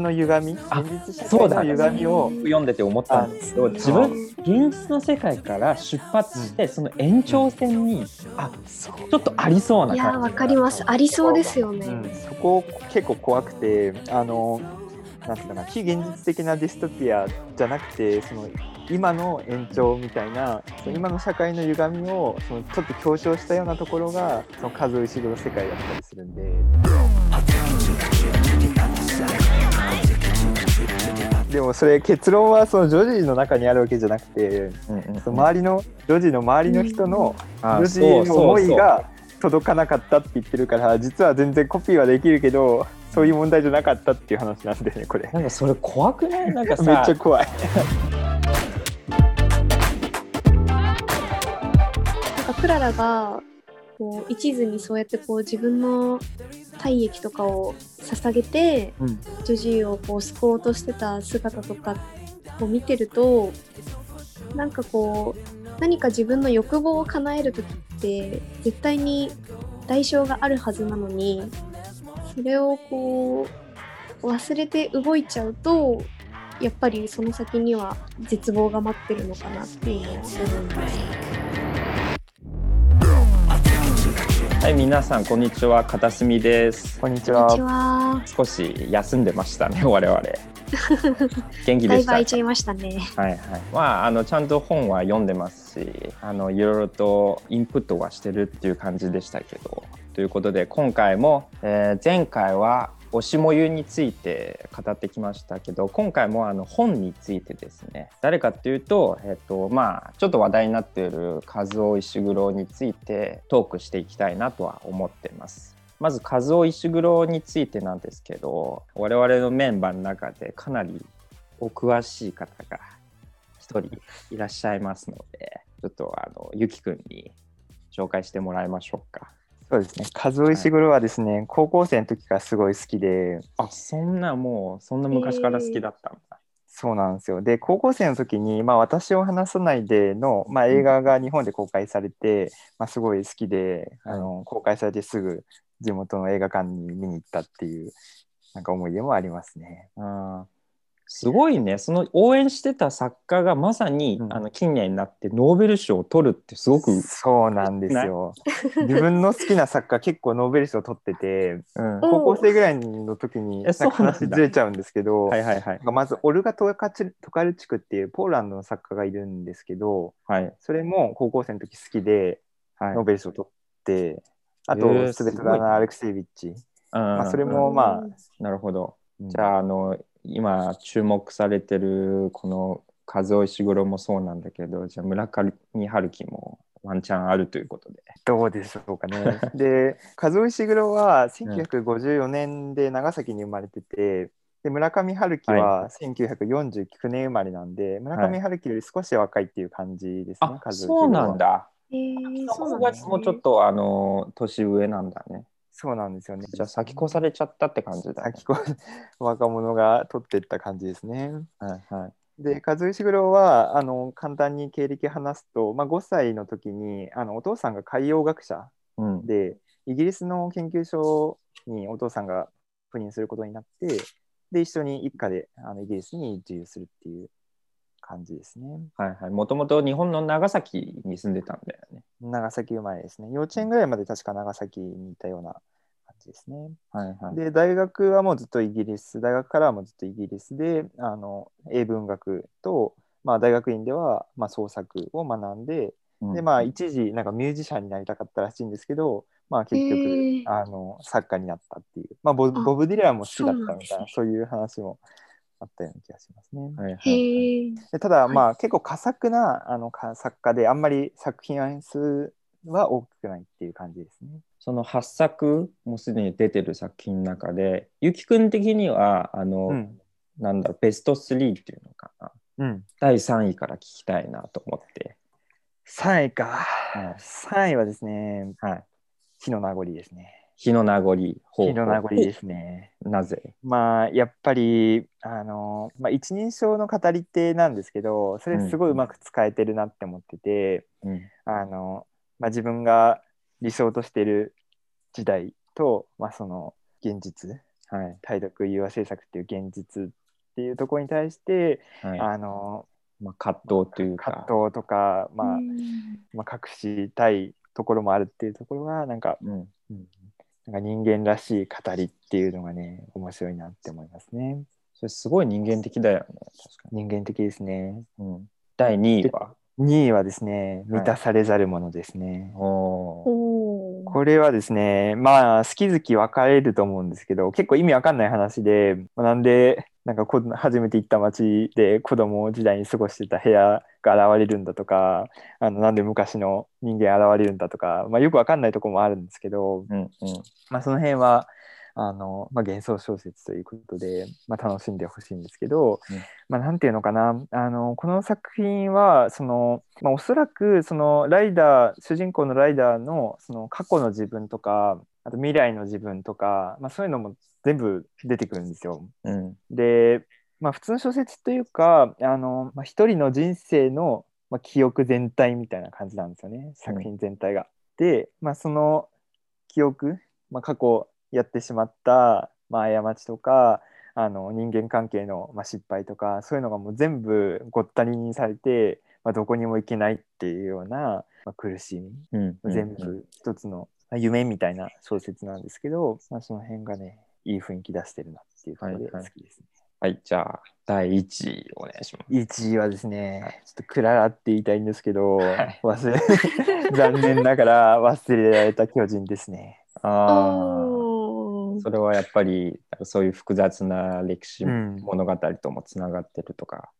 実の歪みあ現実社会そうだ。の歪みを読んでて思ったんですけどあ自分現実の世界から出発して、その延長線に、あそう。ちょっとありそうないや感じわかります。ありそうですよね、うん、そこ結構怖くてあのなんていうかな非現実的なディストピアじゃなくてその今の延長みたいなその今の社会の歪みをそのちょっと強調したようなところがその数石黒の世界だったりするんで。でもそれ結論はそのジョジーの中にあるわけじゃなくてうんうんうん。その周りのジョジーの周りの人のあジョジーの思いが届かなかったって言ってるから実は全然コピーはできるけどそういう問題じゃなかったっていう話なんでねこれ。なんかそれ怖くない？なんかさ。めっちゃ怖い。なんかクララがこう一途にそうやってこう自分の体液とかを捧げて、うんジョジーをこう救おうとしてた姿とかを見てるとなんかこう何か自分の欲望を叶える時って絶対に代償があるはずなのにそれをこう忘れて動いちゃうとやっぱりその先には絶望が待ってるのかなっていうのは思います。はい皆さんこんにちは。片隅です。こんにちこんにちは。は。少し休んでましたね我々。元気でしただいぶ空いちゃいましたね。はいはい、まああのちゃんと本は読んでますしあのいろいろとインプットはしてるっていう感じでしたけど。ということで今回も、えー前回は推しもゆについて語ってきましたけど今回もあの本についてですね誰かっていうと,、えっとまあ、ちょっと話題になっている和夫石黒についてトークしていきたいなとは思ってます。まず和夫石黒についてなんですけど我々のメンバーの中でかなりお詳しい方が一人いらっしゃいますのでちょっとあのゆきくんに紹介してもらいましょうか。そうですね。和夫石黒はですね、高校生の時からすごい好きで。あそんなもうそんな昔から好きだったんだ。そうなんですよ。で高校生の時に「まあ、私を話さないでの」まあ、映画が日本で公開されて、まあ、すごい好きで、あの公開されてすぐ地元の映画館に見に行ったっていうなんか思い出もありますね。あーすごいね。その応援してた作家がまさに、うん。あの近年になってノーベル賞を取るってすごく、そうなんですよ。自分の好きな作家結構ノーベル賞取っててうん。お高校生ぐらいの時に話ずれちゃうんですけど、はいはいはい。まずオルガ・トカチトカルチクっていうポーランドの作家がいるんですけどはい。それも高校生の時好きではい。ノーベル賞取って、あえーとスベトラナ・アレクセイビッチ、まあ、それうんもまあ、なるほど。うん。じゃああの今注目されてるこの和夫石黒もそうなんだけどじゃあ村上春樹もワンチャンあるということで。どうでしょうかね。で和夫石黒は1954年で長崎に生まれてて、で村上春樹は1949年生まれなんで、村上春樹より少し若いっていう感じですね、あ和夫石そうなん。だ。えー、そう僕が。もうちょっとあの年上なんだね。そうなんですよね。じゃあ先越されちゃったって感じだ、ね。先越若者が取っていった感じですね。はいはい。で和夫石黒はあの簡単に経歴話すと、まあ、5歳の時にあのお父さんが海洋学者うん。でイギリスの研究所にお父さんが赴任することになってで一緒に一家であのイギリスに移住するっていう感じですね。はいはい。もともと日本の長崎に住んでたんだよね。長崎生まれですね。幼稚園ぐらいまで確か長崎にいたような感じですね。はいはい。で大学はもうずっとイギリス大学からはもうずっとイギリスであの英文学と、まあ、大学院では、まあ、創作を学んでうん。でまあ一時なんかミュージシャンになりたかったらしいんですけど、まあ、結局、へー。あの作家になったっていう、まあ、ボあボブ・ディランも好きだったみたいなそそういう話もあったような気がしますね。はいはいはい。へえ。でただはいまあ、結構佳作なあのか作家であんまり作品数は大きくないっていう感じですね。その8作もうすでに出てる作品の中でゆきくん的にはあの、うんなんだろうベスト3っていうのかなうん、第3位から聞きたいなと思って、3位か、はい3位はですねはい、火の名残ですね。日の名残ほう火の名残ですね。なぜ？まあやっぱりあの、まあ、一人称の語り手なんですけどそれすごいうまく使えてるなって思ってて、うんあのまあ、自分が理想としてる時代と、まあ、その現実はい。対独融和政策っていう現実っていうところに対して、はい。あのまあ、葛藤というか。葛藤とか、まあうんまあ、隠したいところもあるっていうところがなんか,、うん。うん、なんか人間らしい語りっていうのがね面白いなって思いますね。それすごい人間的だよね。確か人間的ですね。に。うん。第2位は？2位はですねはい満たされざるものですね。おおおーこれはですねまあ好き好き分かれると思うんですけど結構意味わかんない話で、まあなんでなんかこ初めて行った街で子供時代に過ごしてた部屋が現れるんだとかあのなんで昔の人間現れるんだとか、まあ、よくわかんないところもあるんですけど、ー。うんうん。まあ、その辺はあの、まあ、幻想小説ということで、まあ、楽しんでほしいんですけど、うんまあ、なんていうのかなあのこの作品はその、まあ、おそらくそのライダー主人公のライダーのその過去の自分とかあと未来の自分とか、まあ、そういうのも全部出てくるんですよ。うん。で、まあ、普通の小説というかあの、まあ、一人の人生の、まあ、記憶全体みたいな感じなんですよね作品全体が。で、まあ、その記憶、まあ、過去やってしまった、まあ、過ちとかあの人間関係の、まあ、失敗とかそういうのがもう全部ごったりにされて、まあ、どこにも行けないっていうような、まあ、苦しみうん。全部一つのまあ夢みたいな小説なんですけど、まあ、その辺がねいい雰囲気出してるなっていうところで好はいはいきですね。はい。じゃあ、第1位お願いします。1位はですね、ちょっとクララって言いたいんですけど、はい忘れ 残念ながら忘れられた巨人ですね。ああ。それはやっぱりそういう複雑な歴史うん物語ともつながってるとか。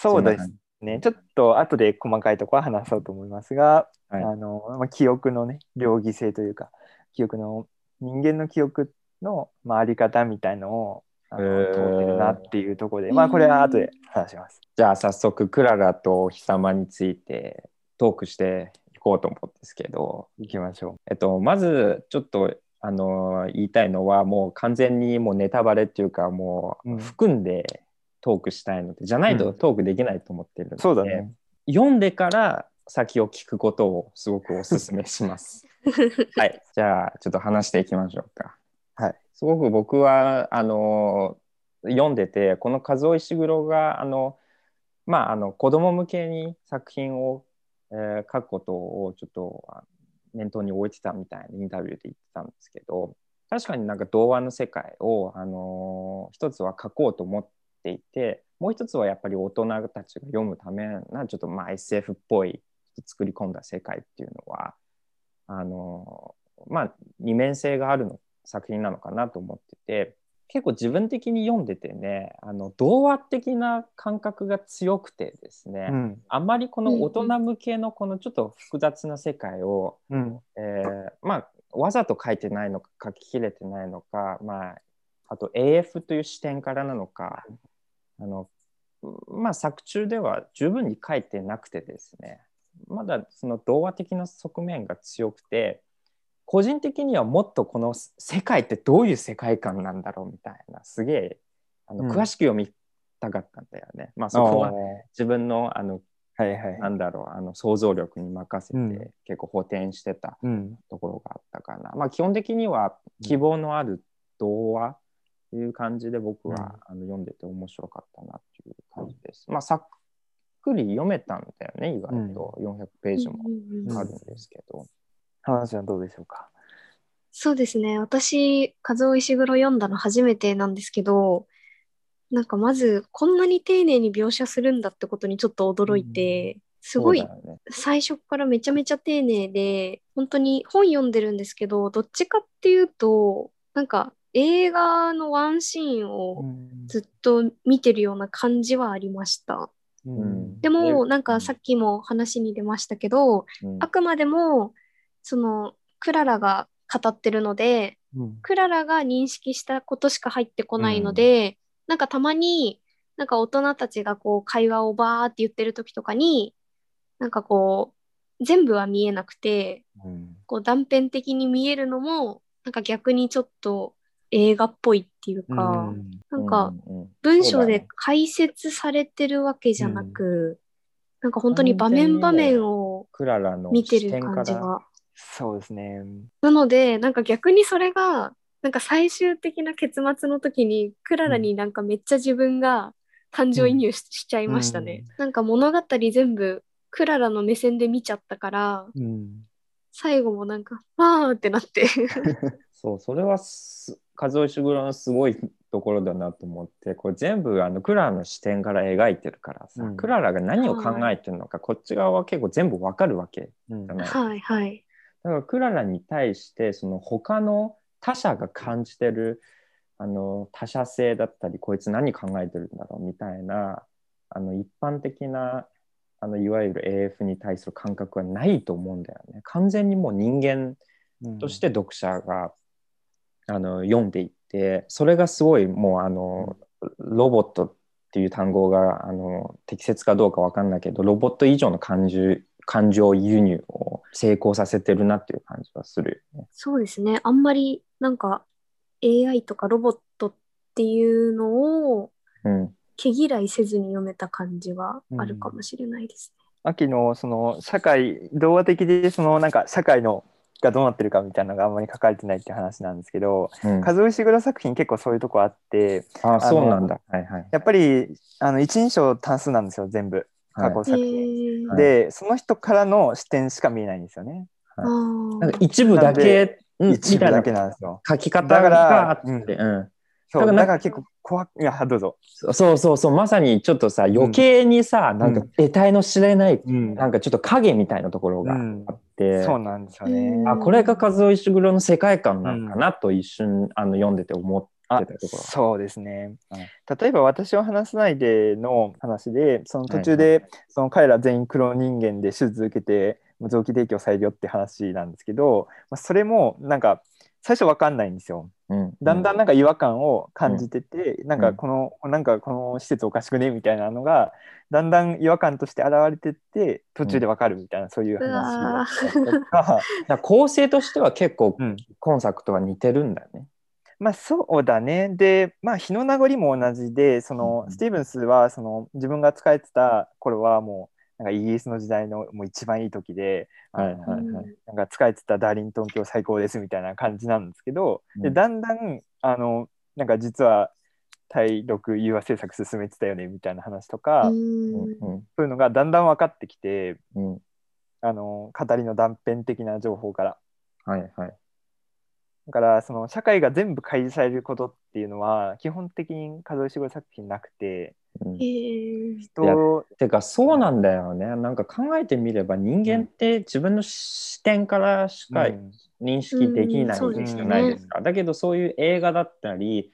そうですね。ちょっと後で細かいところは話そうと思いますが、はいあのまあ、記憶のね、両義性というか、記憶の人間の記憶の、まあ、あり方みたいのをあの通ってるなっていうところで、まあこれは後で話します。じゃあ早速クララとお日様についてトークしていこうと思うんですけど、行きましょえっと、まずちょっとあの言いたいのはもう完全にもうネタバレっていうかもう。ううん含んでトークしたいのでじゃないとトークできないと思ってるので、そうだね。読んでから先を聞くことをすごくお勧めします。はい、じゃあちょっと話していきましょうか。すごく僕はあの読んでてこの和尾石黒があのまああの子供向けに作品を、えー書くことをちょっと念頭に置いてたみたいにインタビューで言ってたんですけど確かになんか童話の世界をあの一つは書こうと思っていてもう一つはやっぱり大人たちが読むためなちょっとまあ SF っぽい作り込んだ世界っていうのはあのまあ二面性があるの作品なのかなと思ってて結構自分的に読んでてねあの童話的な感覚が強くてですね、うん。あんまりこの大人向けのこのちょっと複雑な世界を、うん。えーまあわざと書いてないのか書ききれてないのか、まあ、あと AF という視点からなのかあの、まあ、作中では十分に書いてなくてですねまだその童話的な側面が強くて個人的にはもっとこの世界ってどういう世界観なんだろうみたいなすげえあのうん詳しく読みたかったんだよね。まあ、そこはお自分のあのーはいはい。なんだろうあの想像力に任せうんて結構補填してたうん。ところがあったかな。まあ基本的には希望のある童話っていう感じで僕は、あの読んでて面白かったなっていう感じです。まあさっくり読めたんだよね意外と400ページもうんうんうんあるんですけど。花ちゃんどうでしょうか？そうですね。私、和尾石黒読んだの初めてなんですけど、なんかまず、こんなに丁寧に描写するんだってことにちょっと驚いて、すごい最初からめちゃめちゃ丁寧で、本当に本読んでるんですけど、どっちかっていうと、なんか映画のワンシーンをずっと見てるような感じはありました。うんでも、なんうんかさっきも話に出ましたけど、うんあくまでも、その、クララが語ってるので、うん。クララが認識したことしか入ってこないので、なんかたまに、なんか大人たちがこう会話をバーって言ってる時とかに、なんかこう、全部は見えなくて、うん。こう断片的に見えるのも、なんか逆にちょっと映画っぽいっていうか、なんかうん。うん。文章で解説されてるわけじゃなく、なんか本当に場面場面を見てる感じが。そうですね。なので、なんか逆にそれが、なんか最終的な結末の時にクララになんかめっちゃ自分が感情移入し,、ちゃいましたね。なんか物語全部クララの目線で見ちゃったからうん最後もなんかわーってなって そうそれはす数石黒のすごいところだなと思ってこれ全部あのクララの視点から描いてるからさ、うんクララが何を考えてるのか、こっち側は結構全部わかるわけうんじゃない。はいはい。だからクララに対してその他の他者が感じてるあの他者性だったりこいつ何考えてるんだろうみたいなあの一般的なあのいわゆる AF に対する感覚はないと思うんだよね。完全にもう人間として読者が、あの読んでいってそれがすごいもうあの、ロボットっていう単語があの適切かどうかわかんないけどロボット以上の感情感情輸入を成功させてるなっていう感じはするよね。そうですね。あんまりなんか AI とかロボットっていうのをうん毛嫌いせずに読めた感じはあるかもしれないです秋のその社会童話的でそのなんか社会のがどうなってるかみたいなのがあんまり書かれてないっていう話なんですけどうん和尾石黒作品結構そういうとこあってあそうなんだ。はいはい。やっぱりあの一人称単数なんですよ全部過去ね。作へ品。ーでその人からの視点しか見えないんですよね。あーなんか一部だけうん一部だけななんですよ。書き方だからがあって、うんそうだからら結構怖くいやどうぞ。そうそうそうまさにちょっとさ余計にさ、なんかうん得体の知れない、うんなんかちょっと影みたいなところがあって、そうなんですよね。うんあこれが和尾石黒の世界観なのかなと一瞬、あの読んでて思ってそうですね、はい例えば私を話さないでの話でその途中で、その彼ら全員黒人間で手術受けて臓器提供されるよって話なんですけど、まあ、それもなんか最初わかんないんですよ。うん。だんだんなんか違和感を感じてて、なんうん。かこの、なんかこの施設おかしくね？みたいなのがだんだん違和感として現れてって途中でわかるみたいな、そういう話とか、構成としては結構うん、今作とは似てるんだよね。まあそうだね。で、まあ日の名残も同じで、その、うんスティーブンスはその自分が使えてた頃はもうなんかイギリスの時代のもう一番いい時で、あのはいはいはいなんか使えてたダーリントン教最高ですみたいな感じなんですけど、でうんだんだんあのなんか実は対独融和政策進めてたよねみたいな話とか、ううんんうんそういうのがだんだん分かってきて、うんあの語りの断片的な情報から。はいはい。だからその社会が全部開示されることっていうのは基本的に数え絞り作品なくてうん。人てかそうなんだよね。なんか考えてみれば人間って自分の視点からしかうん。認識できないうんじゃないですねですか。だけどそういう映画だったり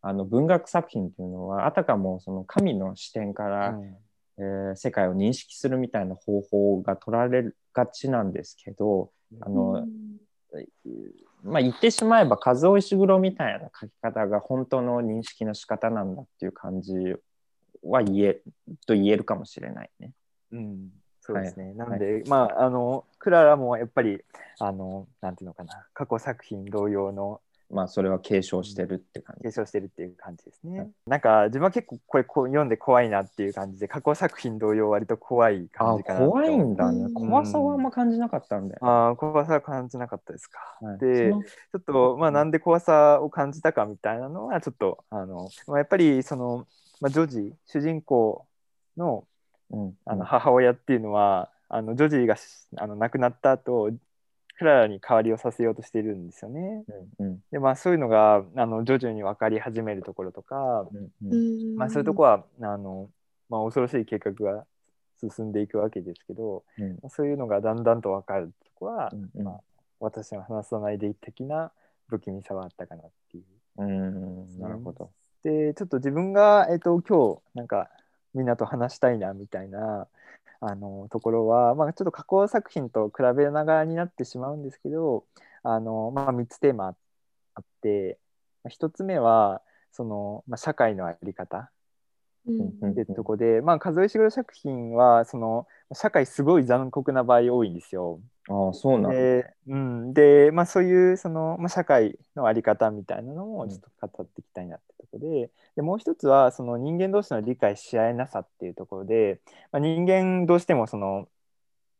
あの文学作品っていうのはあたかもその神の視点から、うん。えー世界を認識するみたいな方法が取られがちなんですけどあの、まあ言ってしまえば和尾石黒みたいな書き方が本当の認識の仕方なんだっていう感じは言えと言えるかもしれないね。うんそうですね。はいなんで、まあ、あの、クララもやっぱり、あの、なんていうのかな、過去作品同様のまあそれは継承してるって感じ。継承してるっていう感じですね。はいなんか、自分は結構これこう読んで怖いなっていう感じで、過去作品同様割と怖い感あじかなと怖いんだね。うん怖さはあんま感じなかったんだよ。ああ、怖さは感じなかったですか。はいで、ちょっと、まあ、なんで怖さを感じたかみたいなのは、ちょっと、あの、まあ、やっぱり、その、まあ、ジョジ、主人公の、うんあの母親っていうのは、あのジョジーがしあの亡くなった後クララに代わりをさせようとしているんですよね。うんうんでまあそういうのがあの徐々に分かり始めるところとか、うんううんんまあ、そういうとこはあの、まあ、恐ろしい計画が進んでいくわけですけどうんそういうのがだんだんと分かるとこは、うんうんまあ、私の話さないで的な不気味さはあったかなっていう。うんなるほど。でちょっと自分が、えっと今日なんかみんなと話したいなみたいなあのところは、まあ、ちょっと加工作品と比べながらになってしまうんですけどあの、まあ、3つテーマあって1つ目はその、まあ、社会の在り方うんうんってとこで、まあ、数えしぐろ作品はその社会すごい残酷な場合多いんですよ。ああそうなんだ。で,、うん、で、まあ、そういうその、まあ、社会のあり方みたいなのもちょっと語っていきたいなってところででもう一つはその人間同士の理解し合えなさっていうところで、まあ、人間どうしてもその、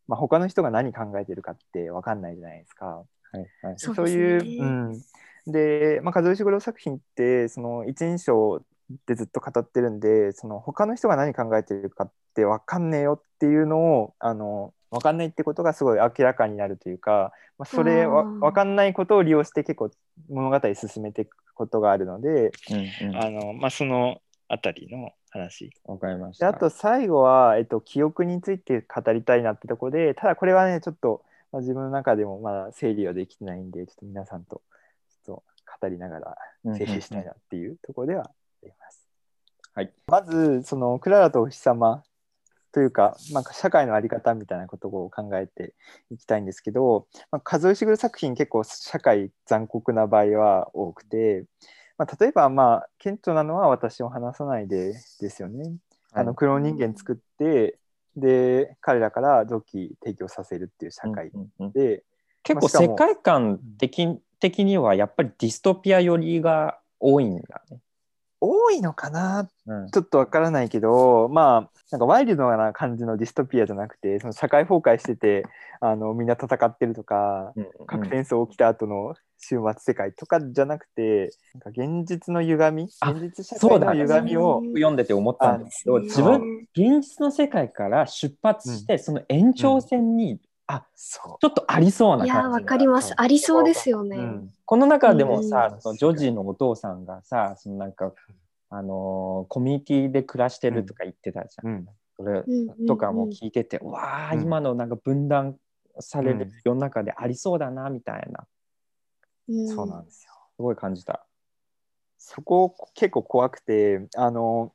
まあ、他の人が何考えてるかって分かんないじゃないですか。はいはい。そうそうですねいう、うん、で、まあ、和石黒作品ってその一人称でずっと語ってるんでその他の人が何考えてるかって分かんねえよっていうのをあの分かんないってことがすごい明らかになるというか、まあ、それわあー分かんないことを利用して結構物語進めていくことがあるので、うんうんあのまあ、そのあたりの話。わかりました。であと最後は、えっと、記憶について語りたいなってとこでただこれはねちょっと、まあ、自分の中でもまだ整理はできてないんでちょっと皆さんとちょっと語りながら整理したいなっていうところではあります。はい、まずそのクララとお日様というか、まあ、社会の在り方みたいなことを考えていきたいんですけど、まあ、数石作品結構社会残酷な場合は多くて、まあ、例えばまあ顕著なのは私を話さないでですよね。あのクローン人間作って、で彼らから臓器提供させるっていう社会うんうんうんで、結構世界観的的にはやっぱりディストピア寄りが多いんだね。多いのかな？うん。ちょっとわからないけどまあなんかワイルドな感じのディストピアじゃなくてその社会崩壊しててあのみんな戦ってるとかうん核戦争起きた後の終末世界とかじゃなくてなんか現実の歪み？あ現実社会の歪みを読んでて思ったんですけどあ自分現実の世界から出発して、その延長線に、あそちょっとありそうない感じがやわかります。ありそうですよう、ね、うん。この中でもさ、うん。そのジョジーのお父さんがさそのなんか、あのーコミュニティで暮らしてるとか言ってたじゃん。うん。それうんうんとかも聞いてて、うわあ、うん。今のなんか分断されうん。る世の中でありそうだなみたいな。うん。そうなんですよ。すごい感じた。そこ結構怖くてあの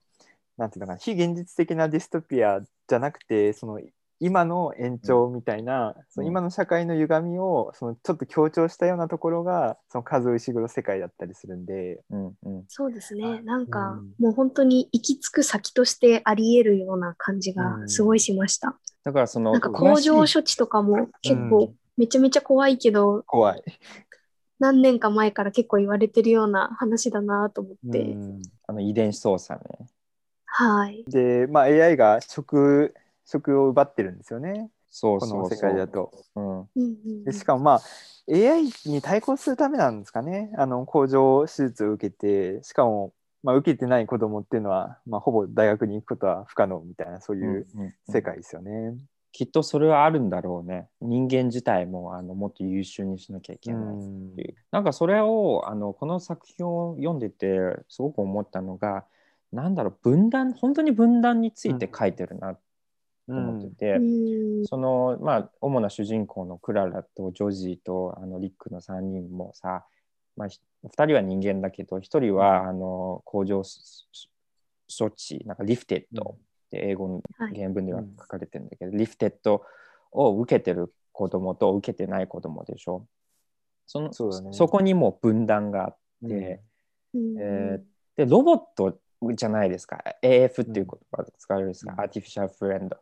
なんていうのかな非現実的なディストピアじゃなくてその今の延長みたいな、その今の社会の歪みをそのちょっと強調したようなところがその数石黒世界だったりするんで、うんうん、そうですね。なんか、うん。もう本当に行き着く先としてあり得るような感じがすごいしました、だからそのなんか工場処置とかも結う構んめちゃめちゃ怖いけど、怖い。何年か前から結構言われてるような話だなと思って、うん。あの遺伝子操作ね。はい。で、まあ、AI が職職を奪ってるんですよねそうそうそう。この世界だと。うん、うんうんでしかもまあ AI に対抗するためなんですかねあの工場手術を受けてしかも、まあ、受けてない子供っていうのは、まあ、ほぼ大学に行くことは不可能みたいなそういううんうん世界ですよね。きっとそれはあるんだろうね。人間自体もあのもっと優秀にしなきゃいけうない。んなんかそれをあのこの作品を読んでてすごく思ったのがなんだろう分断本当に分断について書いてるなと思ってて、うん。そのまあ主な主人公のクララとジョジーとあのリックの3人もさ、まあ、ひ2人は人間だけど1人はあの向上処置なんか lifted って英語のはい。原文では書かれてるんだけど、 lifted を受けてる子供と受けてない子供でしょ。そのね。こにも分断があって、うん。えーでロボットじゃないですか。AF っていう言葉が使われるんですが、うん。アーティフィシャルフレンド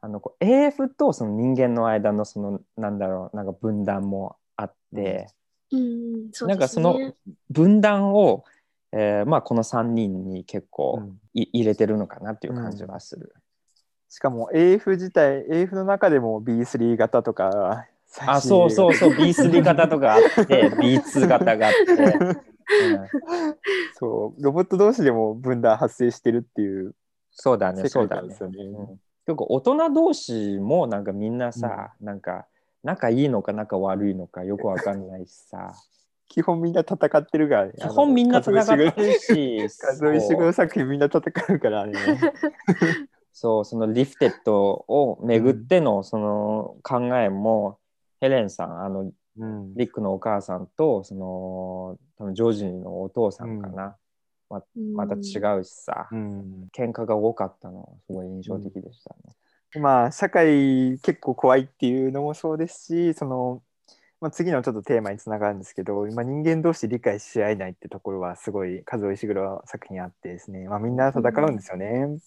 あのこう AF とその人間の間のそのなんだろうなんか分断もあって、うん。そうなんかその分断を、えーまあ、この3人に結構うん。い、入れてるのかなっていう感じはする。しかも AF 自体 AF の中でも B3 型とかあそうそうそう B3 型とかあって B2 型があって、うんそう。ロボット同士でも分断発生してるっていうそうだね世そうだね。うん。結構大人同士もなんかみんなさ、なんか仲いいのか仲悪いのかよくわかんないしさ。基本みんな戦ってるからね。基本みんな戦ってるし数作品みんな戦うからね。そうそのリフテッドを巡ってのその考えも、ヘレンさんあのうん。リックのお母さんとその多分ジョージーのお父さんかな、また違うしさ、うん。喧嘩が多かったのすごい印象的でしたね。まあ社会結構怖いっていうのもそうですしその、まあ、次のちょっとテーマにつながるんですけど今人間同士理解し合えないってところはすごい数石黒作品あってですね、まあ、みんな戦うんですよね。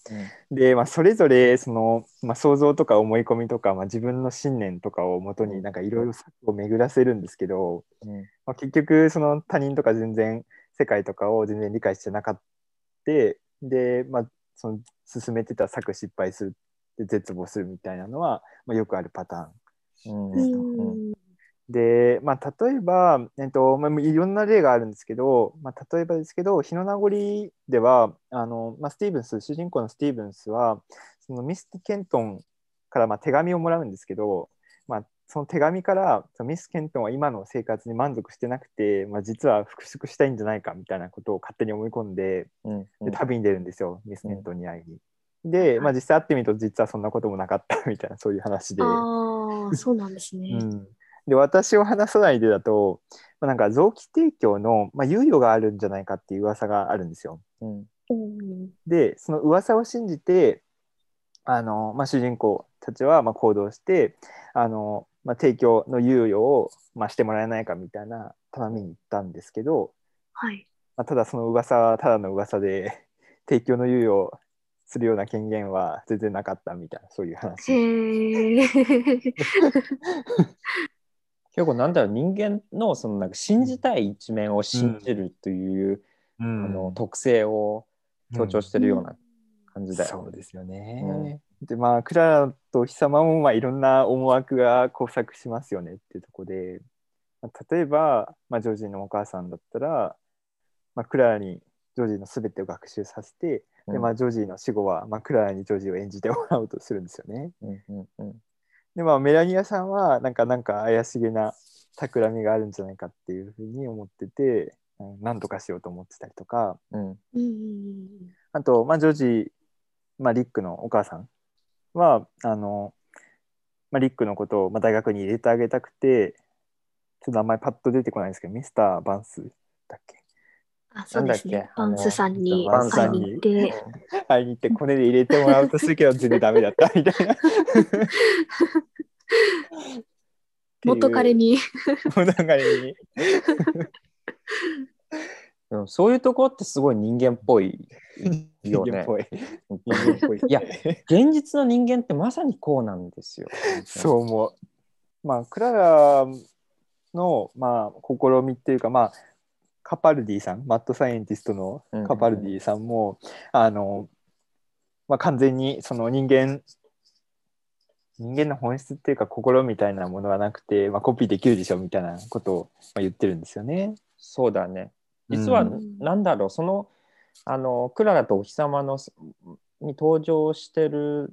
で、まあ、それぞれその、まあ、想像とか思い込みとか、まあ、自分の信念とかをもとになんかいろいろ策を巡らせるんですけど、うん。うんまあ、結局その他人とか全然世界とかを全然理解してなかったで、まあ、その進めてた策失敗するで絶望するみたいなのは、まあ、よくあるパターンうん。うんでで、まあ、例えば、えっとまあ、いろんな例があるんですけど、まあ、例えばですけど、日の名残では、あのまあ、スティーブンス、主人公のスティーブンスは、そのミス・ケントンからまあ手紙をもらうんですけど、まあ、その手紙からそのミス・ケントンは今の生活に満足してなくて、まあ、実は復職したいんじゃないかみたいなことを勝手に思い込んで、うんで旅に出るんですよ、ミス・ケントンに会いに。で、まあ、実際会ってみると、実はそんなこともなかったみたいな、そういう話で。ああ、そうなんですね。うん、で私を話さないでだと、まあ、なんか臓器提供の、まあ、猶予があるんじゃないかっていう噂があるんですよ。うんうんでその噂を信じてあの、まあ、主人公たちはまあ行動してあの、まあ、提供の猶予を、まあ、してもらえないかみたいな頼みに行ったんですけど、はい。まあ、ただその噂はただの噂で 提供の猶予をするような権限は全然なかったみたいなそういう話。へえ。結構なんだろう人間のそのなんか信じたい一面を信じるという、あの特性を強調してるような感じだよね。そうですよね。でまあクララとお日様もまあいろんな思惑が交錯しますよねっていうところで、まあ、例えば、まあ、ジョージのお母さんだったら、まあ、クララにジョージの全てを学習させて、うんでまあ、ジョージの死後は、まあ、クララにジョージを演じてもらおうとするんですよね。うんうんうんでまあメラニアさんはなんかなんか怪しげな企みがあるんじゃないかっていうふうに思ってて、うん、何とかしようと思ってたりとか。うん。あと、まあ、ジョージ、まあ、リックのお母さんはあの、まあ、リックのことを、まあ、大学に入れてあげたくてちょっと名前パッと出てこないんですけどミスター・バンスだっけ？あ、そうです。ねバンスさんにバンスさんに会いに行って、会いに行ってコネで入れてもらおうとするけど全然ダメだったみたいな。元彼に。元彼に。うんそういうところってすごい人間っぽいよね人間っ。ぽい。本人当に間っぽい。いや現実の人間ってまさにこうなんですよ。そう思う。まあ、クララの、まあ、試みっていうか、まあ、カパルディさん、マッドサイエンティストのカパルディさんも、あの、まあ、完全にその人間、人間の本質っていうか心みたいなものはなくて、まあ、コピーできるでしょみたいなことをまあ言ってるんですよね。そうだね。実は、うんなんだろうそのあのクララとお日様のに登場してる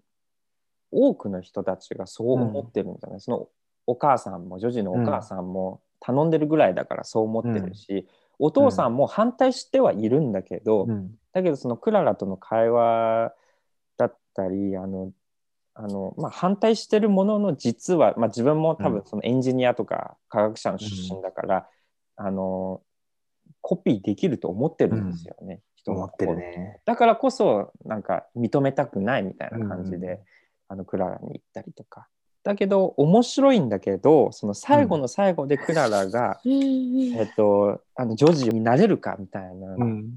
多くの人たちがそう思ってるんじゃない、そのお母さんもジョジのお母さんも頼んでるぐらいだからそう思ってるし、お父さんも反対してはいるんだけど、うん。だけどそのクララとの会話だったりあのあの、まあ、反対してるものの実は、まあ、自分も多分そのエンジニアとか科学者の出身だから、あのコピーできると思ってるんですよね、人の思ってる心ね。だからこそなんか認めたくないみたいな感じで、うん。あのクララに行ったりとか。だけど面白いんだけどその最後の最後でクララが、うんうんえっと、あのジョージになれるかみたいな、うん。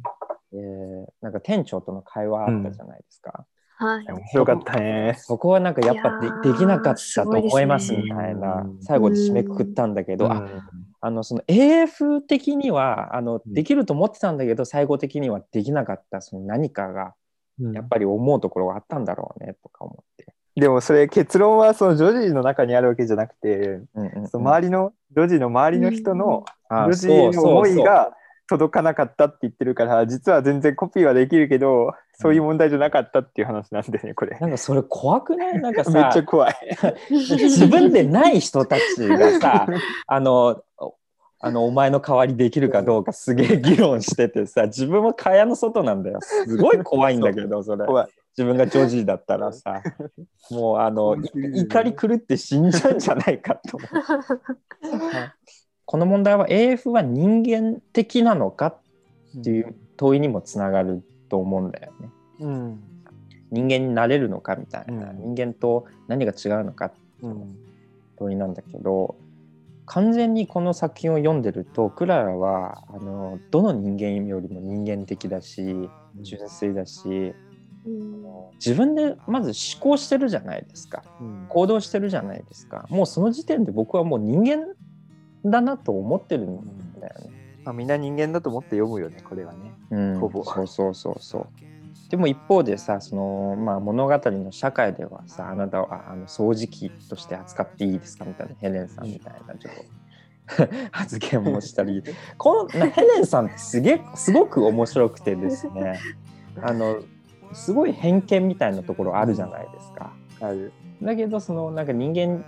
えーなんか店長との会話あったじゃないですか。はい。面白かったね。そこはなんかやっぱでできなかったと思いますみたいなうん最後で締めくくったんだけど、あうんあのその AF 的にはあのうんできると思ってたんだけど最後的にはできなかったその何かがやっぱり思うところがあったんだろうねとか思って。でもそれ結論はそのジョジの中にあるわけじゃなくて、うんうんうんその周りのジョジの周りの人のあジョジの思いが届かなかったって言ってるから実は全然コピーはできるけどそういう問題じゃなかったっていう話なんでねこれ。なんかそれ怖くない？なんかめっさちゃ怖い。自分でない人たちがさ あのおあのお前の代わりできるかどうかすげえ議論しててさ自分は蚊帳の外なんだよすごい怖いんだけどそれ怖い。自分がジョジーだったらさもうあのい怒り狂って死んじゃうんじゃないかと思う。この問題は AF は人間的なのかっていう問いにもつながると思うんだよね。うん。人間になれるのかみたいな、うん。人間と何が違うのかってうん。問いなんだけど完全にこの作品を読んでるとクララはあのどの人間よりも人間的だし純粋だしうん自分でまず思考してるじゃないですか。うん。行動してるじゃないですか。もうその時点で僕はもう人間だなと思ってるんだよね。まあ、みんな人間だと思って読むよねこれはね。うん。ほぼ。そうそうそうそう。でも一方でさその、まあ、物語の社会ではさあなたはあの掃除機として扱っていいですかみたいな。ヘレンさんみたいなちょっと。発言もしたり。このヘレンさんってすげすごく面白くてですね。あのすごい偏見みたいなところあるじゃないですか。あるだけどそのなんか人間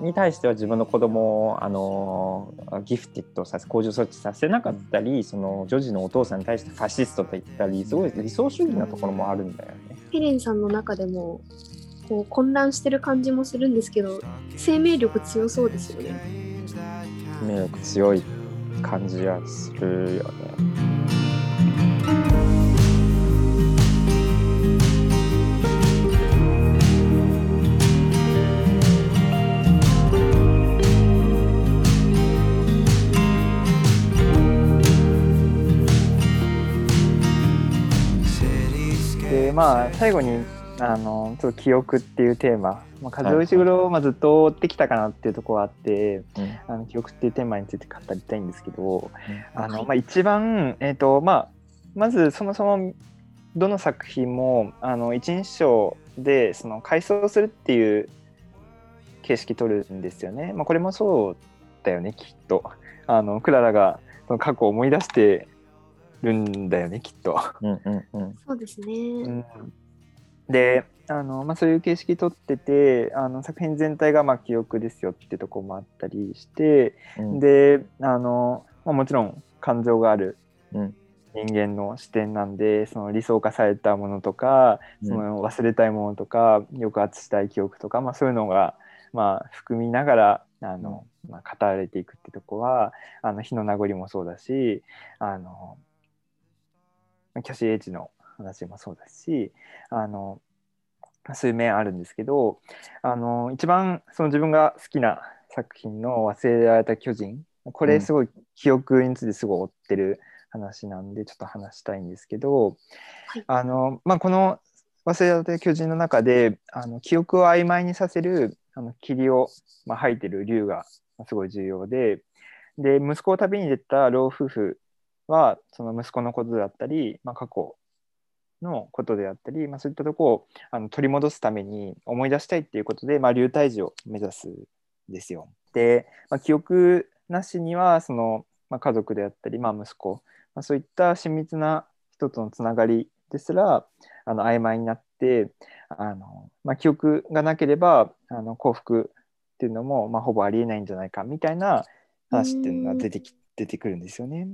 に対しては自分の子供をあのギフティッドさせ工場措置させなかったりその女児のお父さんに対してファシストと言ったりすごい理想主義なところもあるんだよね。ヘレンさんの中でもこう混乱してる感じもするんですけど生命力強そうですよね。生命力強い感じはするよね。まあ最後にあのちょっと記憶っていうテーマ、まあ、和尾石黒をまあずっと追ってきたかなっていうところがあって、うん。あの記憶っていうテーマについて語りたいんですけど、あのはいまあ、一番、えーとまあ、まずそもそもどの作品もあの一人称でその回想するっていう形式取るんですよね。まあ、これもそうだよねきっと。あのクララがその過去を思い出してるんだよねきっと。うんうんうん。そうですね。うん。であの、まあ、そういう形式取っててあの作品全体がまあ記憶ですよってとこもあったりして、うん。であの、まあ、もちろん感情があるうん。人間の視点なんでその理想化されたものとかその忘れたいものとか抑圧したい記憶とか、まあ、そういうのが、まあ、含みながらあの、まあ、語られていくってとこはあの火の名残もそうだしあのキャシー・エイジの話もそうだしあのそういう面あるんですけどあの一番その自分が好きな作品の「忘れられた巨人」これすごい記憶についてすごい追ってる話なんでちょっと話したいんですけど、はい。あのまあ、この「忘れられた巨人」の中であの記憶を曖昧にさせるあの霧を、まあ、吐いてる竜がすごい重要でで息子を旅に出た老夫婦はその息子のことだったり、まあ、過去のことであったり、まあ、そういったところをあの取り戻すために思い出したいっていうことで、まあ、流退治を目指すんですよ。で、まあ、記憶なしにはその、まあ、家族であったり、まあ、息子、まあ、そういった親密な人とのつながりですらあの曖昧になってあの、まあ、記憶がなければあの幸福っていうのも、まあ、ほぼありえないんじゃないかみたいな話っていうのが出てき出てくるんですよね。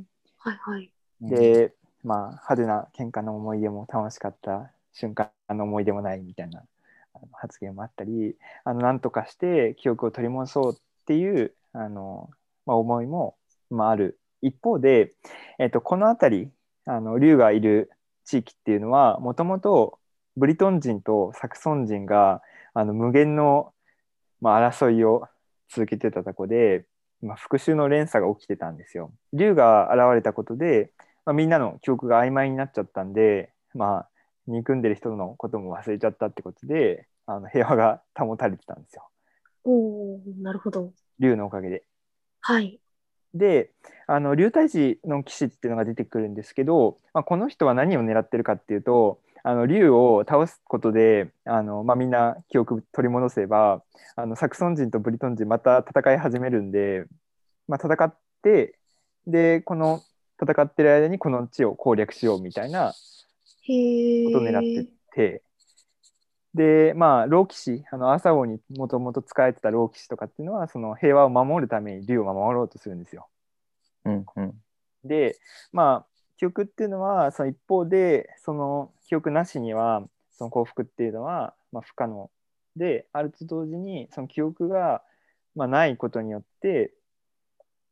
はいはい。で、まあ、派手な喧嘩の思い出も楽しかった瞬間の思い出もないみたいな発言もあったりあのなんとかして記憶を取り戻そうっていうあの、まあ、思いも、まあ、ある一方で、えっとこの辺りあの竜がいる地域っていうのはもともとブリトン人とサクソン人があの無限の、まあ、争いを続けてたとこで、まあ、復讐の連鎖が起きてたんですよ。竜が現れたことで、まあ、みんなの記憶が曖昧になっちゃったんで、まあ、憎んでる人のことも忘れちゃったってことであの平和が保たれてたんですよ。おおなるほど。竜のおかげで。はい。であの竜退治の騎士っていうのが出てくるんですけど、まあ、この人は何を狙ってるかっていうとあの竜を倒すことであの、まあ、みんな記憶取り戻せばあのサクソン人とブリトン人また戦い始めるんで、まあ、戦ってでこの戦ってる間にこの地を攻略しようみたいなへえ。ことを狙ってて、でまあ老騎士あの朝王にもともと使えてた老騎士とかっていうのはその平和を守るために竜を守ろうとするんですよ。うんうんでまあ記憶っていうのはその一方でその記憶なしにはその幸福っていうのは、まあ、不可能であると同時にその記憶が、まあ、ないことによって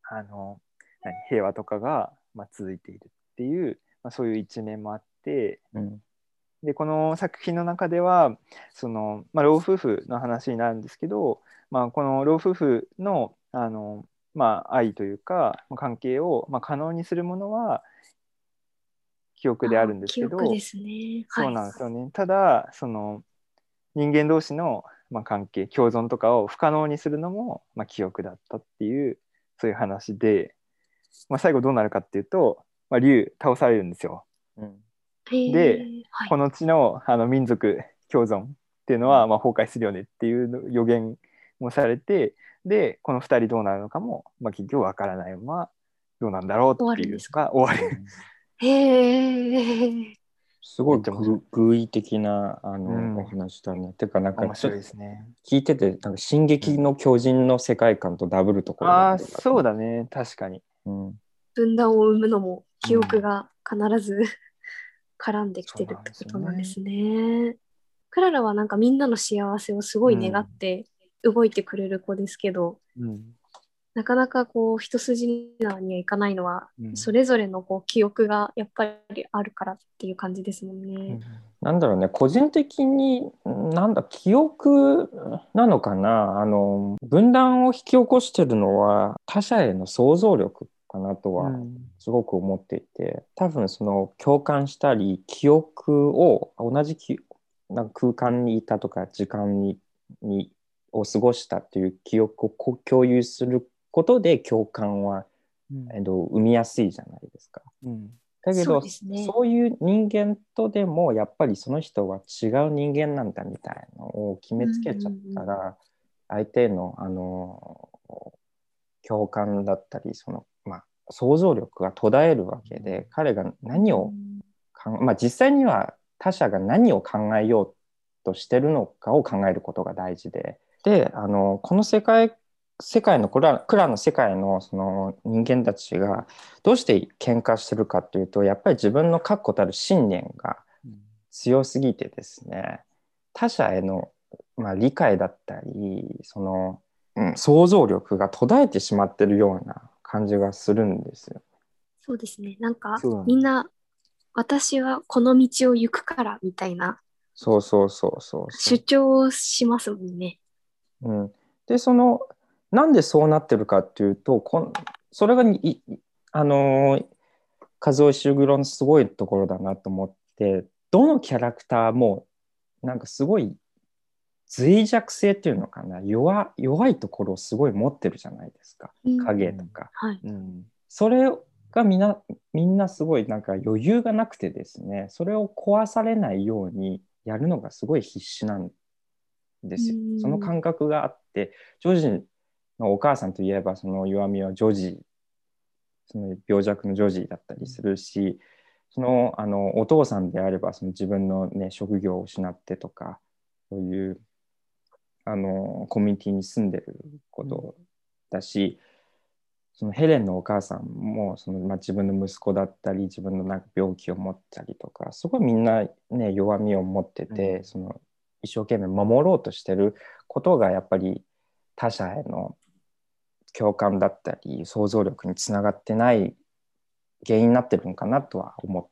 あの何平和とかが、まあ、続いているっていう、まあ、そういう一面もあってうん。でこの作品の中ではその、まあ、老夫婦の話になるんですけど、まあ、この老夫婦のあの、まあ、愛というかまあ関係を、まあ、可能にするものは記憶であるんですけど記憶ですね。そうなんですよね、ただその人間同士の、まあ、関係共存とかを不可能にするのも、まあ、記憶だったっていうそういう話で、まあ、最後どうなるかっていうと、まあ、竜倒されるんですよ。うん。で、はい。この地のあの民族共存っていうのはまあ崩壊するよねっていう予言もされてでこの2人どうなるのかも、まあ、結局わからないままどうなんだろうっていうのが終わる。へえ。すごい偶意的なあの、うんお話だね。てかなんかね。聞いててなんか「進撃の巨人」の世界観とダブルところああがるそうだね確かに。うん、分断を生むのも記憶が必ず絡んできてるってことなんですね。クララはなんかみんなの幸せをすごい願って動いてくれる子ですけど、うんなかなかこう一筋縄にはいかないのは、うん。それぞれのこう記憶がやっぱりあるからっていう感じですもんね。なんだろうね。個人的になんだ記憶なのかな。あの分断を引き起こしてるのは他者への想像力かなとはうん。すごく思っていて。多分その共感したり記憶を同じきなんか空間にいたとか時間ににを過ごしたっていう記憶をこ共有することで共感は、うん。えっと、生みやすいじゃないですか。うん。だけどね。そういう人間とでもやっぱりその人は違う人間なんだみたいのを決めつけちゃったら、相手のあの共感だったりその、まあ、想像力が途絶えるわけで彼が何を考え、まあ、実際には他者が何を考えようとしてるのかを考えることが大事で。であのこの世界世界のクラクラの世界のその人間たちがどうして喧嘩してるかっていうとやっぱり自分の確固たる信念が強すぎてですね他者への、まあ、理解だったりその、うん、想像力が途絶えてしまってるような感じがするんですよ。そうですね。なんかみんな私はこの道を行くからみたいなそうそうそうそうそう主張をしますもんね。うん、でそのなんでそうなってるかっていうとこんそれがいいあのー和尾石黒のすごいところだなと思ってどのキャラクターもなんかすごい脆弱性っていうのかな弱弱いところをすごい持ってるじゃないですかうん影とか。はい。うんそれがみんなみんなすごいなんか余裕がなくてですねそれを壊されないようにやるのがすごい必死なんですようん。その感覚があってジョージのお母さんといえばその弱みはジョージその病弱のジョージだったりするしそのあのお父さんであればその自分の、ね、職業を失ってとかそういうあのコミュニティに住んでることだし、そのヘレンのお母さんもその、まあ、自分の息子だったり自分のなんか病気を持ったりとかすごいみんな、ね、弱みを持ってて、うん。その一生懸命守ろうとしてることがやっぱり他者への共感だったり想像力につながってない原因になってるのかなとは思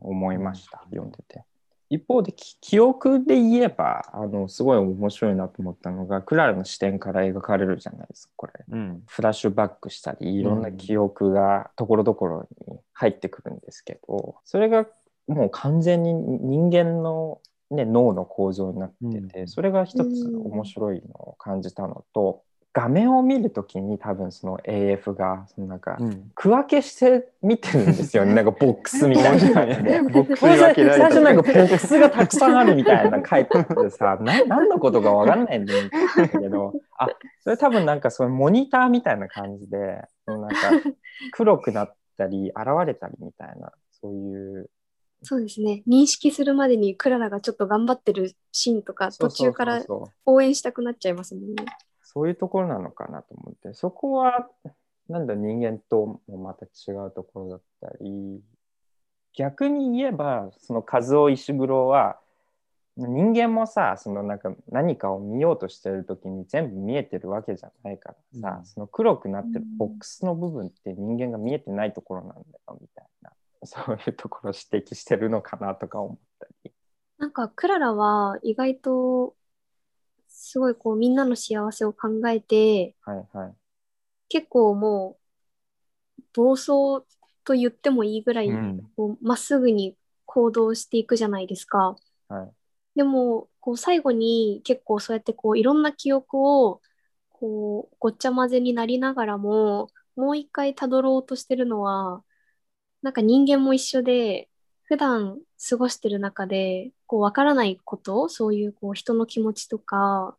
思いました、読んでて。一方でき記憶で言えばあのすごい面白いなと思ったのがクララの視点から描かれるじゃないですかこれ。うん。フラッシュバックしたりいろんな記憶がところどころに入ってくるんですけどそれがもう完全に人間の、ね、脳の構造になってて、うん。それが一つ面白いのを感じたのと画面を見るときに多分その AF がそのなんかうん区分けして見てるんですよね なんかボックスみたいな。ボックス最初なんかてボックスがたくさんあるみたいな書いてあってさな何のことか分かんないんだけどあそれ多分なんかそのモニターみたいな感じでなんか黒くなったり現れたりみたいなそういうそうですね。認識するまでにクララがちょっと頑張ってるシーンとかそうそうそうそう途中から応援したくなっちゃいますもんね。そういうところなのかなと思って。そこはなんだ人間ともまた違うところだったり。逆に言えばその和夫石黒は人間もさそのなんか何かを見ようとしてる時に全部見えてるわけじゃないからさ、うん。その黒くなってるうん。ボックスの部分って人間が見えてないところなんだよみたいな。そういうところを指摘してるのかなとか思ったり。なんかクララは意外とすごいこうみんなの幸せを考えてはいはい。結構もう暴走と言ってもいいぐらいまっすぐに行動していくじゃないですか。はい。でもこう最後に結構そうやってこういろんな記憶をこうごっちゃ混ぜになりながらももう一回たどろうとしてるのはなんか人間も一緒で普段過ごしてる中でこうわからないことそういうこう人の気持ちとか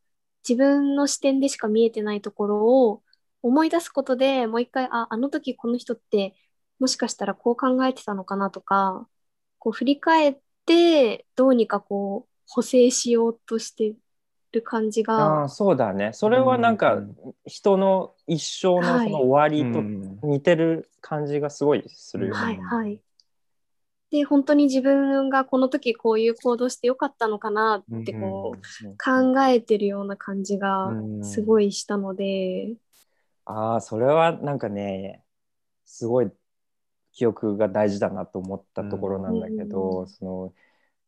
自分の視点でしか見えてないところを思い出すことでもう一回ああの時この人ってもしかしたらこう考えてたのかなとかこう振り返ってどうにかこう補正しようとしてる感じあがあそうだねそれはなんかうん人の一生のその終わりとうん似てる感じがすごいするよね。はいはい。で本当に自分がこの時こういう行動してよかったのかなってこう、考えてるような感じがうん。すごいしたので、ああそれはなんかねすごい記憶が大事だなと思ったところなんだけど、うんその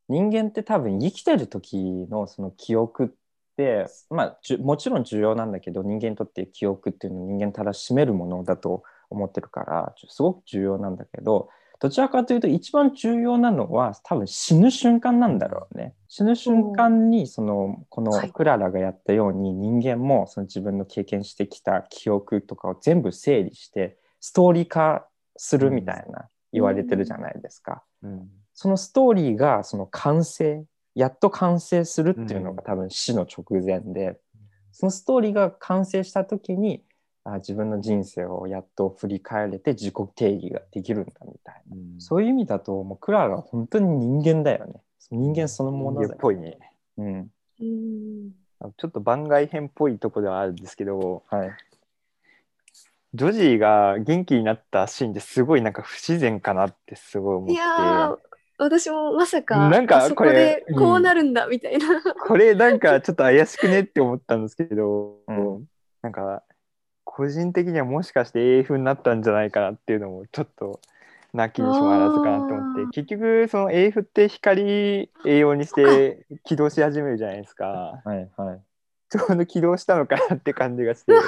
人間って多分生きてる時のその記憶って、まあ、もちろん重要なんだけど人間にとって記憶っていうのは人間たらしめるものだと思ってるからすごく重要なんだけどどちらかというと一番重要なのは多分死ぬ瞬間なんだろうね。死ぬ瞬間にそのこのはいクララがやったように人間もその自分の経験してきた記憶とかを全部整理してストーリー化するみたいな言われてるじゃないですか。うんそのストーリーがその完成やっと完成するっていうのが多分死の直前で、そのストーリーが完成した時にあ自分の人生をやっと振り返れて自己定義ができるんだみたいな、うん。そういう意味だともうクララは本当に人間だよね。人間そのもの人だよ、間っぽいね。うん。うん。ちょっと番外編っぽいところではあるんですけど、はい、ジョジーが元気になったシーンってすごいなんか不自然かなってすごい思って。いやー私もまさかなんかここれでこうなるんだみたいな、これなんかちょっと怪しくねって思ったんですけど、うん。なんか個人的にはもしかして AF になったんじゃないかなっていうのもちょっとなきにしもあらずかなと思って結局その AF って光栄養にして起動し始めるじゃないですか。はいはい。ちょうど起動したのかなって感じがしてど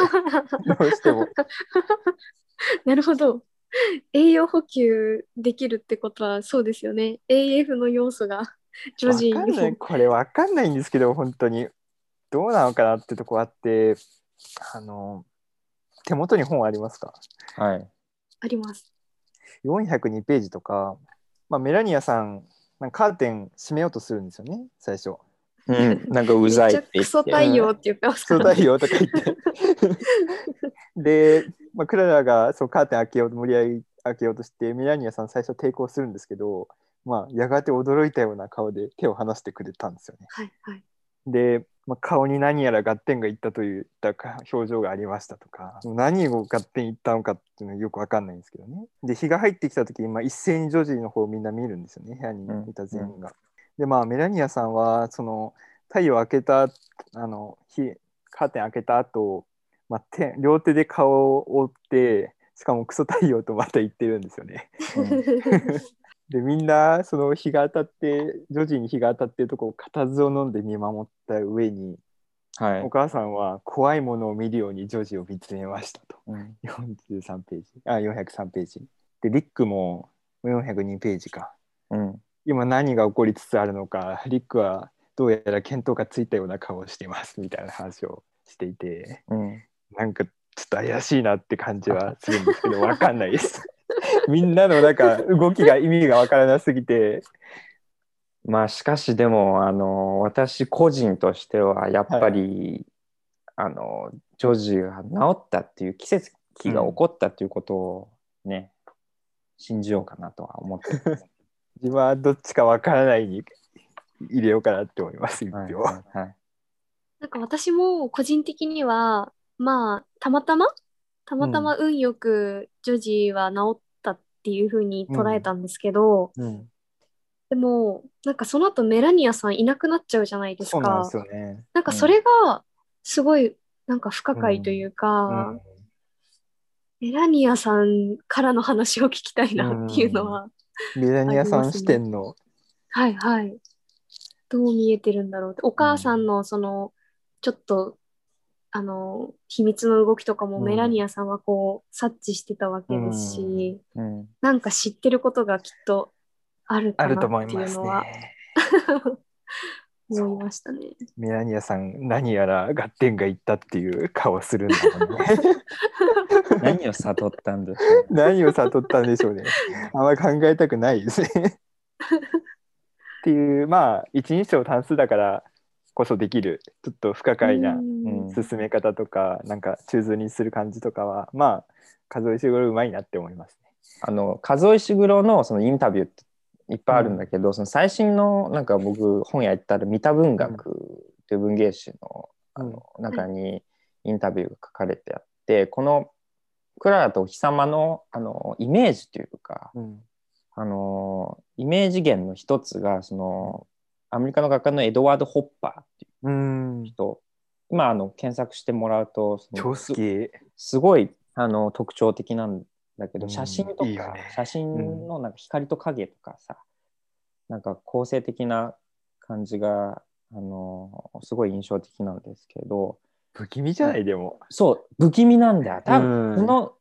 うしても。なるほど。栄養補給できるってことはそうですよね。AF の要素がジョジーわかんない。にもこれわかんないんですけど本当に。どうなのかなってとこあってあの手元に本ありますか？はい。あります。402ページとか、まあ、メラニアさんなんかカーテン閉めようとするんですよね最初。うん、なんかうざいって言っっちゃクソ太陽って言ってますそうだよとか言って。で、まあ、クララがそうカーテン開けようと無理やり開けようとしてメラニアさん最初抵抗するんですけど、まあ、やがて驚いたような顔で手を離してくれたんですよね。はいはいで、まあ、顔に何やら合点がいったといったか表情がありましたとか何を合点いったのかっていうのはよくわかんないんですけどねで日が入ってきた時に、まあ、一斉にジョジーの方をみんな見るんですよね部屋にいた全員が。でまあメラニアさんはその太陽開けたあの日カーテン開けた後、まあ手両手で顔を覆ってしかもクソ太陽とまた言ってるんですよね。でみんなその日が当たってジョジーに日が当たってるとこを固唾を飲んで見守った上にはいお母さんは怖いものを見るようにジョージを見つめましたと。うん43ページ。あ、403ページ。で、リックも402ページか。うん今何が起こりつつあるのか、リックはどうやら見当がついたような顔をしていますみたいな話をしていて、うんなんかちょっと怪しいなって感じはするんですけど、わかんないです。みんなのなんか動きが意味がわからなすぎて、まあしかしでもあの私個人としてはやっぱり、あのジョージが治ったっていう奇跡が起こったっていうことをね、信じようかなとは思って。自分はどっちかわからないに入れようかなって思います、一はい票。はいはいなんか私も個人的にはまあたまたまたまたま運よくジョジーは治ったっていう風に捉えたんですけど、うん、でもなんかその後メラニアさんいなくなっちゃうじゃないですか。そうなんですよね。なんかそれがすごいなんか不可解というか、うん。メラニアさんからの話を聞きたいなっていうのは、メラニアさん視点の、はいはい。どう見えてるんだろうって。お母さんのそのちょっとあの秘密の動きとかもうんメラニアさんはこう察知してたわけですし、うんなんか知ってることがきっとあるかあると思なっていいます うのはね。思いましたね。メラニアさん何やら合点がいったっていう顔するんだもんね。何を悟ったんでしょう何を悟ったんでしょうね。あんまり考えたくないですね。っていうまあ一人称単数だからこそできるちょっと不可解なうん。進め方とか、なんか中図にする感じとかはまあ数石黒うまいなって思いますね。あの数石黒のそのインタビューっていっぱいあるんだけど、その最新のなんか僕本屋行ったら三田文学っていう文芸誌の,、あの中にインタビューが書かれてあって、このクララとお日様のあのイメージというかうん。あのイメージ源の一つがそのアメリカの画家のエドワード・ホッパーっていううん。人。今あの検索してもらうと超好き。すごいあの特徴的なんだけど、うん。写真とかいいよね。写真のなんか光と影とかさ、なんか構成的な感じがあのすごい印象的なんですけど不気味じゃない？でも。そう不気味なんだよ。多分、うん。この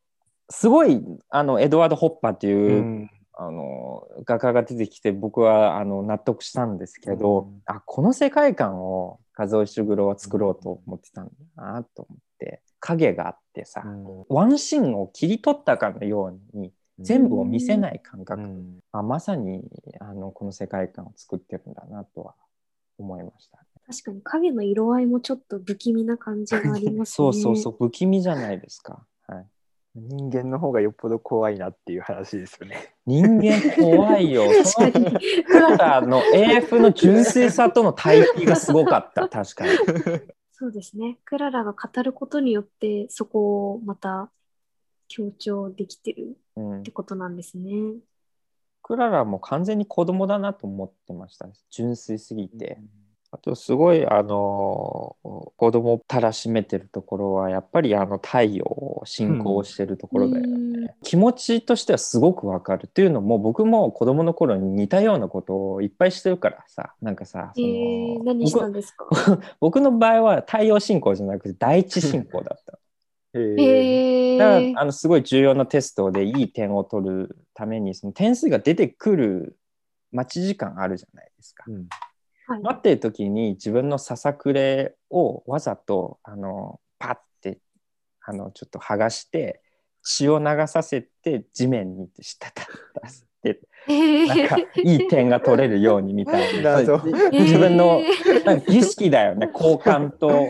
すごいあのエドワード・ホッパーっていう、うんあの画家が出てきて僕はあの納得したんですけど、うん。あこの世界観を和尾石黒は作ろうと思ってたんだなと思って影があってさ、うん。ワンシーンを切り取ったかのように全部を見せない感覚、うん。あまさにあのこの世界観を作ってるんだなとは思いました、確かに影の色合いもちょっと不気味な感じがありますね。そうそうそう不気味じゃないですか、はい、人間の方がよっぽど怖いなっていう話ですよね。人間怖いよ その確かに。クララの AF の純粋さとの対比がすごかった 確かにそうですね。クララが語ることによってそこをまた強調できてるうんってことなんですね。クララも完全に子供だなと思ってました純粋すぎて、あとすごいあの子供をたらしめてるところはやっぱりあの太陽を信仰してるところだよね、うん。気持ちとしてはすごくわかる。っていうのも僕も子供の頃に似たようなことをいっぱいしてるからさなんかさそえの、ー、何したん僕ですか？僕の場合は太陽信仰じゃなくて第一信仰だった。へー。えだからー、あのすごい重要なテストでいい点を取るためにその点数が出てくる待ち時間あるじゃないですか。うんはい、待ってる時に自分のささくれをわざとあのパッてあのちょっと剥がして血を流させて地面にしたた。出してえなんかいい点が取れるようにみたいな。謎。自分のえーなんか儀式だよね交換と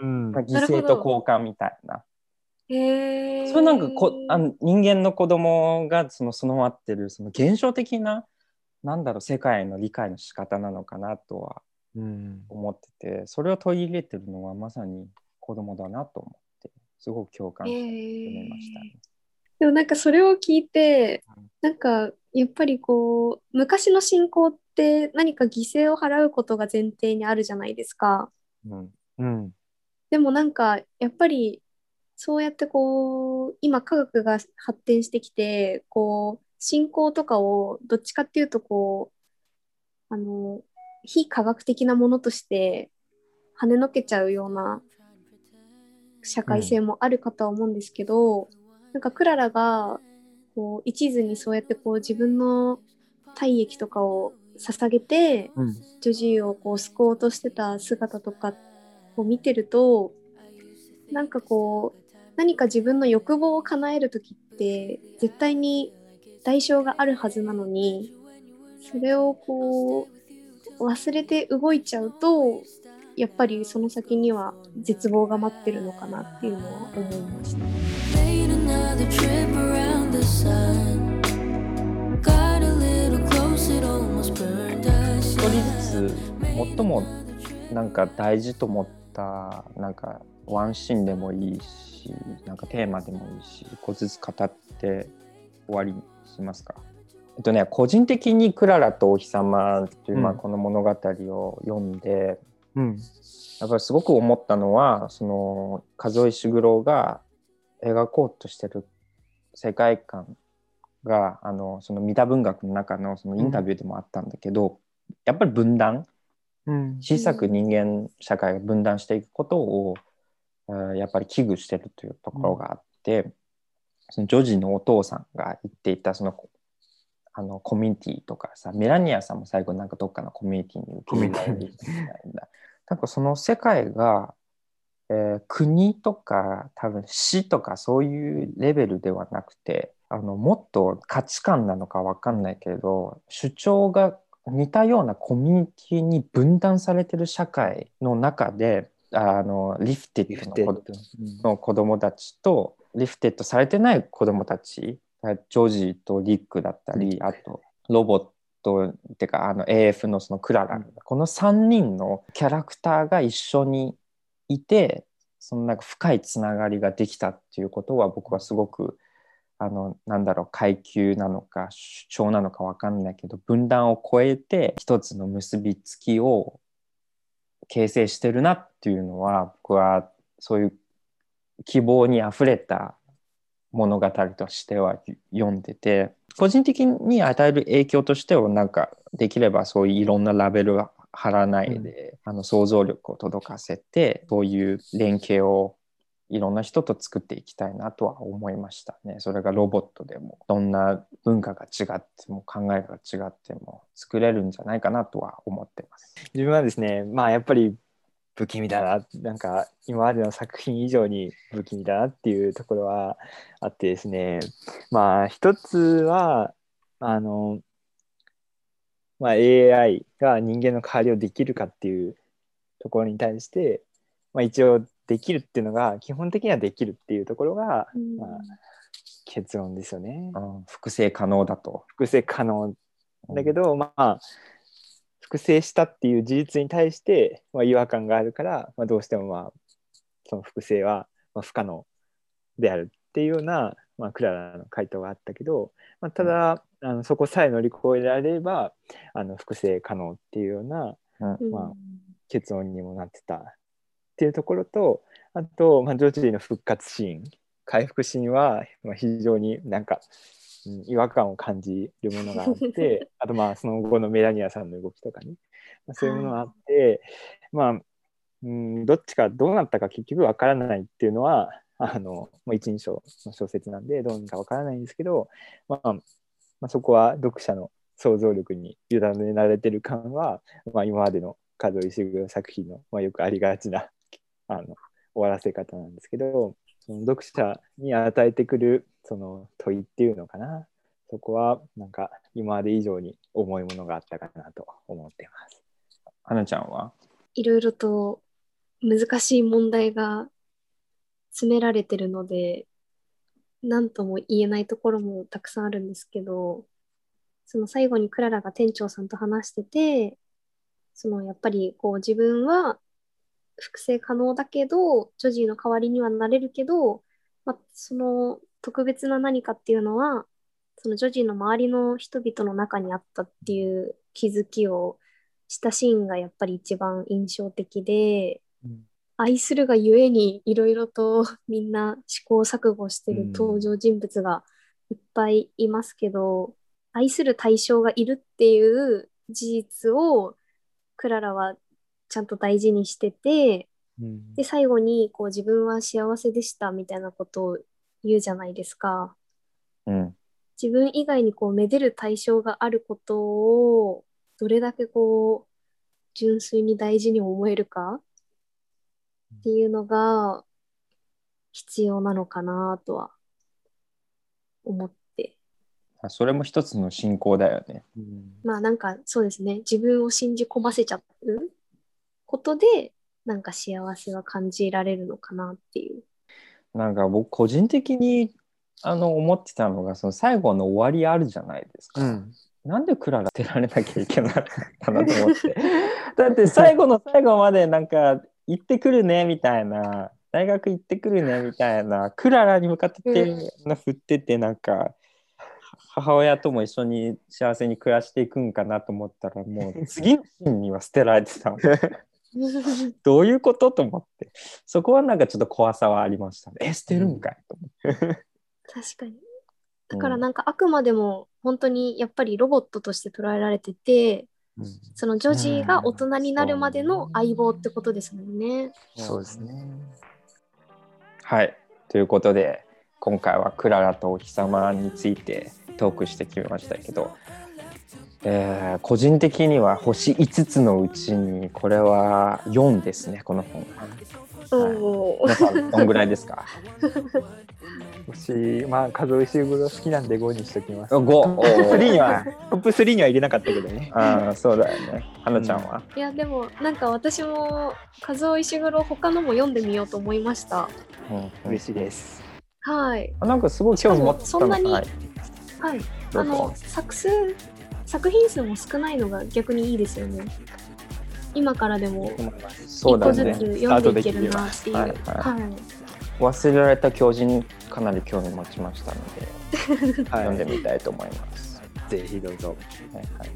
うん。犠牲と交換みたいな。えー、それなんかこあの人間の子供がその備わってるその現象的ななんだろう世界の理解の仕方なのかなとはうん。思っててそれを取り入れてるのはまさに子供だなと思ってすごく共感して読みましたね。でもなんかそれを聞いて、なんかやっぱりこう昔の信仰って何か犠牲を払うことが前提にあるじゃないですか。うん。うん。でもなんかやっぱりそうやってこう今科学が発展してきてこう信仰とかをどっちかっていうとこうあの非科学的なものとして跳ねのけちゃうような社会性もあるかとは思うんですけど、なんかクララがこう一途にそうやってこう自分の体液とかを捧げてうん。ジョジーをこう救おうとしてた姿とかを見てるとなんかこう何か自分の欲望を叶える時って絶対に代償があるはずなのにそれをこう忘れて動いちゃうとやっぱりその先には絶望が待ってるのかなっていうのは思いました。一人ずつ最もなんか大事と思ったなんかワンシーンでもいいしなんかテーマでもいいし一個ずつ語って終わりにしますか？えっとね個人的にクララとお日様という、まあうんこの物語を読んでうん。やっぱりすごく思ったのはその数石黒が描こうとしてる世界観があのその三田文学の中のそのインタビューでもあったんだけど、やっぱり分断。うん。小さく人間社会が分断していくことを、えーやっぱり危惧してるというところがあって、そのジョジのお父さんが言っていたそのあのコミュニティとかさメラニアさんも最後なんかどっかのコミュニティに受け入れられるみたいな。なんかその世界が、えー国とか多分市とかそういうレベルではなくてあのもっと価値観なのかわかんないけれど主張が似たようなコミュニティに分断されてる社会の中であのリフテッド。の子供たちとリフテッドされてない子供たちジョージとリックだったりあとロボットってかあの AF のそのクララ、うん。この3人のキャラクターが一緒にいてそのなんか深いつながりができたっていうことは僕はすごくあのなんだろう階級なのか主張なのか分かんないけど分断を超えて一つの結びつきを形成してるなっていうのは僕はそういう希望にあふれた物語としては読んでて個人的に与える影響としてはなんかできればそういういろんなラベルは貼らないで、あの想像力を届かせてそういう連携をいろんな人と作っていきたいなとは思いましたね。それがロボットでもどんな文化が違っても考えが違っても作れるんじゃないかなとは思ってます。自分はですねまあやっぱり不気味だななんか今までの作品以上に不気味だなっていうところはあってですねまあ一つはあの、まあ、AI が人間の代わりをできるかっていうところに対して、まあ、一応できるっていうのが基本的にはできるっていうところが、うんまあ、結論ですよね。うん複製可能だと。複製可能だけど、まあ複製したっていう事実に対して、まあ、違和感があるから、まあ、どうしてもまあその複製はまあ不可能であるっていうような、まあ、クララの回答があったけど、まあ、ただ、あのそこさえ乗り越えられればあの複製可能っていうようなうん。まあ結論にもなってたっていうところとあと、まあ、ジョージの復活シーン。回復シーンは、まあ、非常になんか、うん違和感を感じるものがあってあとまあその後のメラニアさんの動きとかね、まあ、そういうものがあって、まあ、うん、どっちかどうなったか結局わからないっていうのはあの、まあ、一人称の小説なんでどうにかわからないんですけど、まあまあ、そこは読者の想像力に委ねられてる感は、まあ、今までの加藤石黒作品の、まあ、よくありがちなあの終わらせ方なんですけど読者に与えてくるその問いっていうのかなそこはなんか今まで以上に重いものがあったかなと思ってます。花ちゃんは？いろいろと難しい問題が詰められてるので、何とも言えないところもたくさんあるんですけど、その最後にクララが店長さんと話してて、そのやっぱりこう自分は複製可能だけど、ジョジーの代わりにはなれるけど、まあ、その特別な何かっていうのは、そのジョジーの周りの人々の中にあったっていう気づきをしたシーンがやっぱり一番印象的で、うん。愛するがゆえにいろいろと みんな試行錯誤してるうん。登場人物がいっぱいいますけど、愛する対象がいるっていう事実をクララはちゃんと大事にしてて、うん。で、最後にこう自分は幸せでしたみたいなことを言うじゃないですか。うん。自分以外にこうめでる対象があることをどれだけこう純粋に大事に思えるかっていうのが必要なのかなとは思って。あそれも一つの信仰だよね。うんまあなんかそうですね。自分を信じ込ませちゃうことでなんか幸せは感じられるのかなっていう。なんか僕個人的にあの思ってたのがその最後の終わりあるじゃないですか。うんなんでクララ捨てられなきゃいけなかったなと思って。だって最後の最後までなんか行ってくるねみたいな大学行ってくるねみたいなクララに向かって手の振っててなんか母親とも一緒に幸せに暮らしていくんかなと思ったらもう次のシーンには捨てられてたの。どういうことと思ってそこはなんかちょっと怖さはありましたね。え捨てるんかいと思って。確かに。だからなんかあくまでも本当にやっぱりロボットとして捉えられてて、そのジョジーが大人になるまでの相棒ってことですもんね。そうですね。はいということで今回はクララとお日様についてトークしてきましたけど、えー個人的には星5つのうちにこれは4ですねこの本。おお皆さんどんぐらいですか？星、まあ、数石黒好きなんで5にしときます。5トップ3には、トップ3には入れなかったけどね。ああそうだよね。花ちゃんは、いやでもなんか私も和夫石黒他のも読んでみようと思いました。うんうん。嬉しいです。はい。あなんかすごい興味持ってたのそんなにはい、はいあの作数作品数も少ないのが逆にいいですよね。今からでも一個ずつね読んでいけるなっていう。はいはいはい。忘れられた狂人かなり興味持ちましたので、は読んでみたいと思います。い。ぜひどうぞ。はい、はい。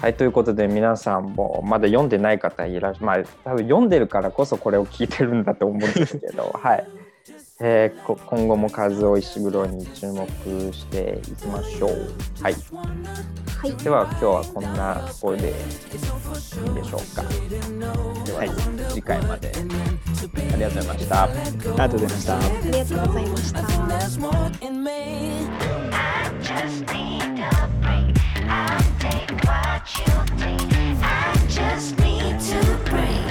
はい、ということで皆さんもまだ読んでない方いらっしゃまあ多分読んでるからこそこれを聞いてるんだと思うんですけど、はい。えーこ今後も和夫石黒に注目していきましょう。はい、はいでは今日はこんなところでいいんでしょうか。では、はい次回までありがとうございました。ありがとうございました。ありがとうございました。Me. just need a break.